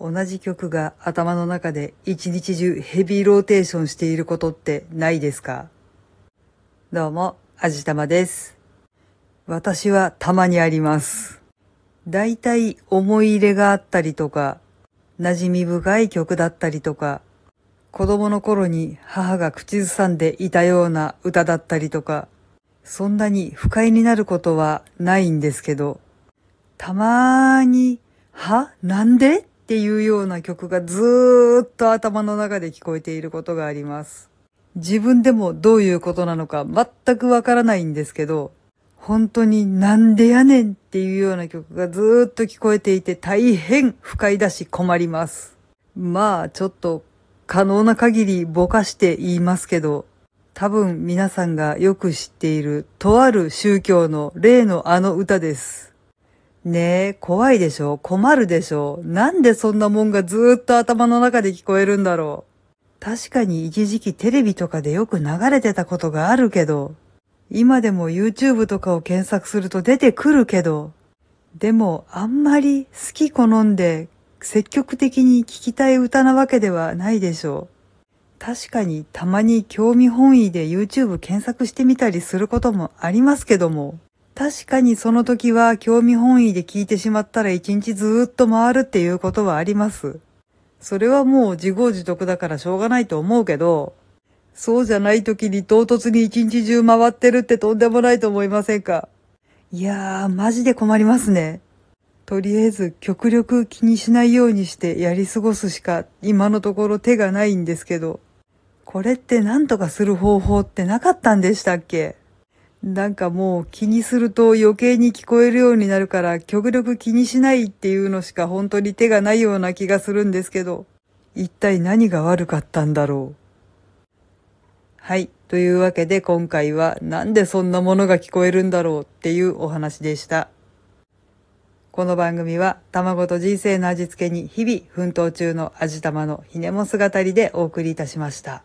同じ曲が頭の中で一日中ヘビーローテーションしていることってないですか？どうも、あじたまです。私はたまにあります。だいたい思い入れがあったりとか、馴染み深い曲だったりとか、子供の頃に母が口ずさんでいたような歌だったりとか、そんなに不快になることはないんですけど、たまーに、は？なんで？っていうような曲がずーっと頭の中で聞こえていることがあります。自分でもどういうことなのか全くわからないんですけど、本当になんでやねんっていうような曲がずーっと聞こえていて大変不快だし困ります。まあちょっと可能な限りぼかして言いますけど、多分皆さんがよく知っているとある宗教の例のあの歌です。ねえ、怖いでしょ？困るでしょ？なんでそんなもんがずーっと頭の中で聞こえるんだろう？確かに一時期テレビとかでよく流れてたことがあるけど、今でも YouTube とかを検索すると出てくるけど、でもあんまり好き好んで積極的に聴きたい歌なわけではないでしょ？う。確かにたまに興味本位で YouTube 検索してみたりすることもありますけども、確かにその時は興味本位で聞いてしまったら一日ずーっと回るっていうことはあります。それはもう自業自得だからしょうがないと思うけど、そうじゃない時に唐突に一日中回ってるってとんでもないと思いませんか？いやー、マジで困りますね。とりあえず極力気にしないようにしてやり過ごすしか今のところ手がないんですけど、これって何とかする方法ってなかったんでしたっけ？なんかもう気にすると余計に聞こえるようになるから極力気にしないっていうのしか本当に手がないような気がするんですけど、一体何が悪かったんだろう？はい。というわけで今回はなんでそんなものが聞こえるんだろうっていうお話でした。この番組は卵と人生の味付けに日々奮闘中の味玉のひねも姿りでお送りいたしました。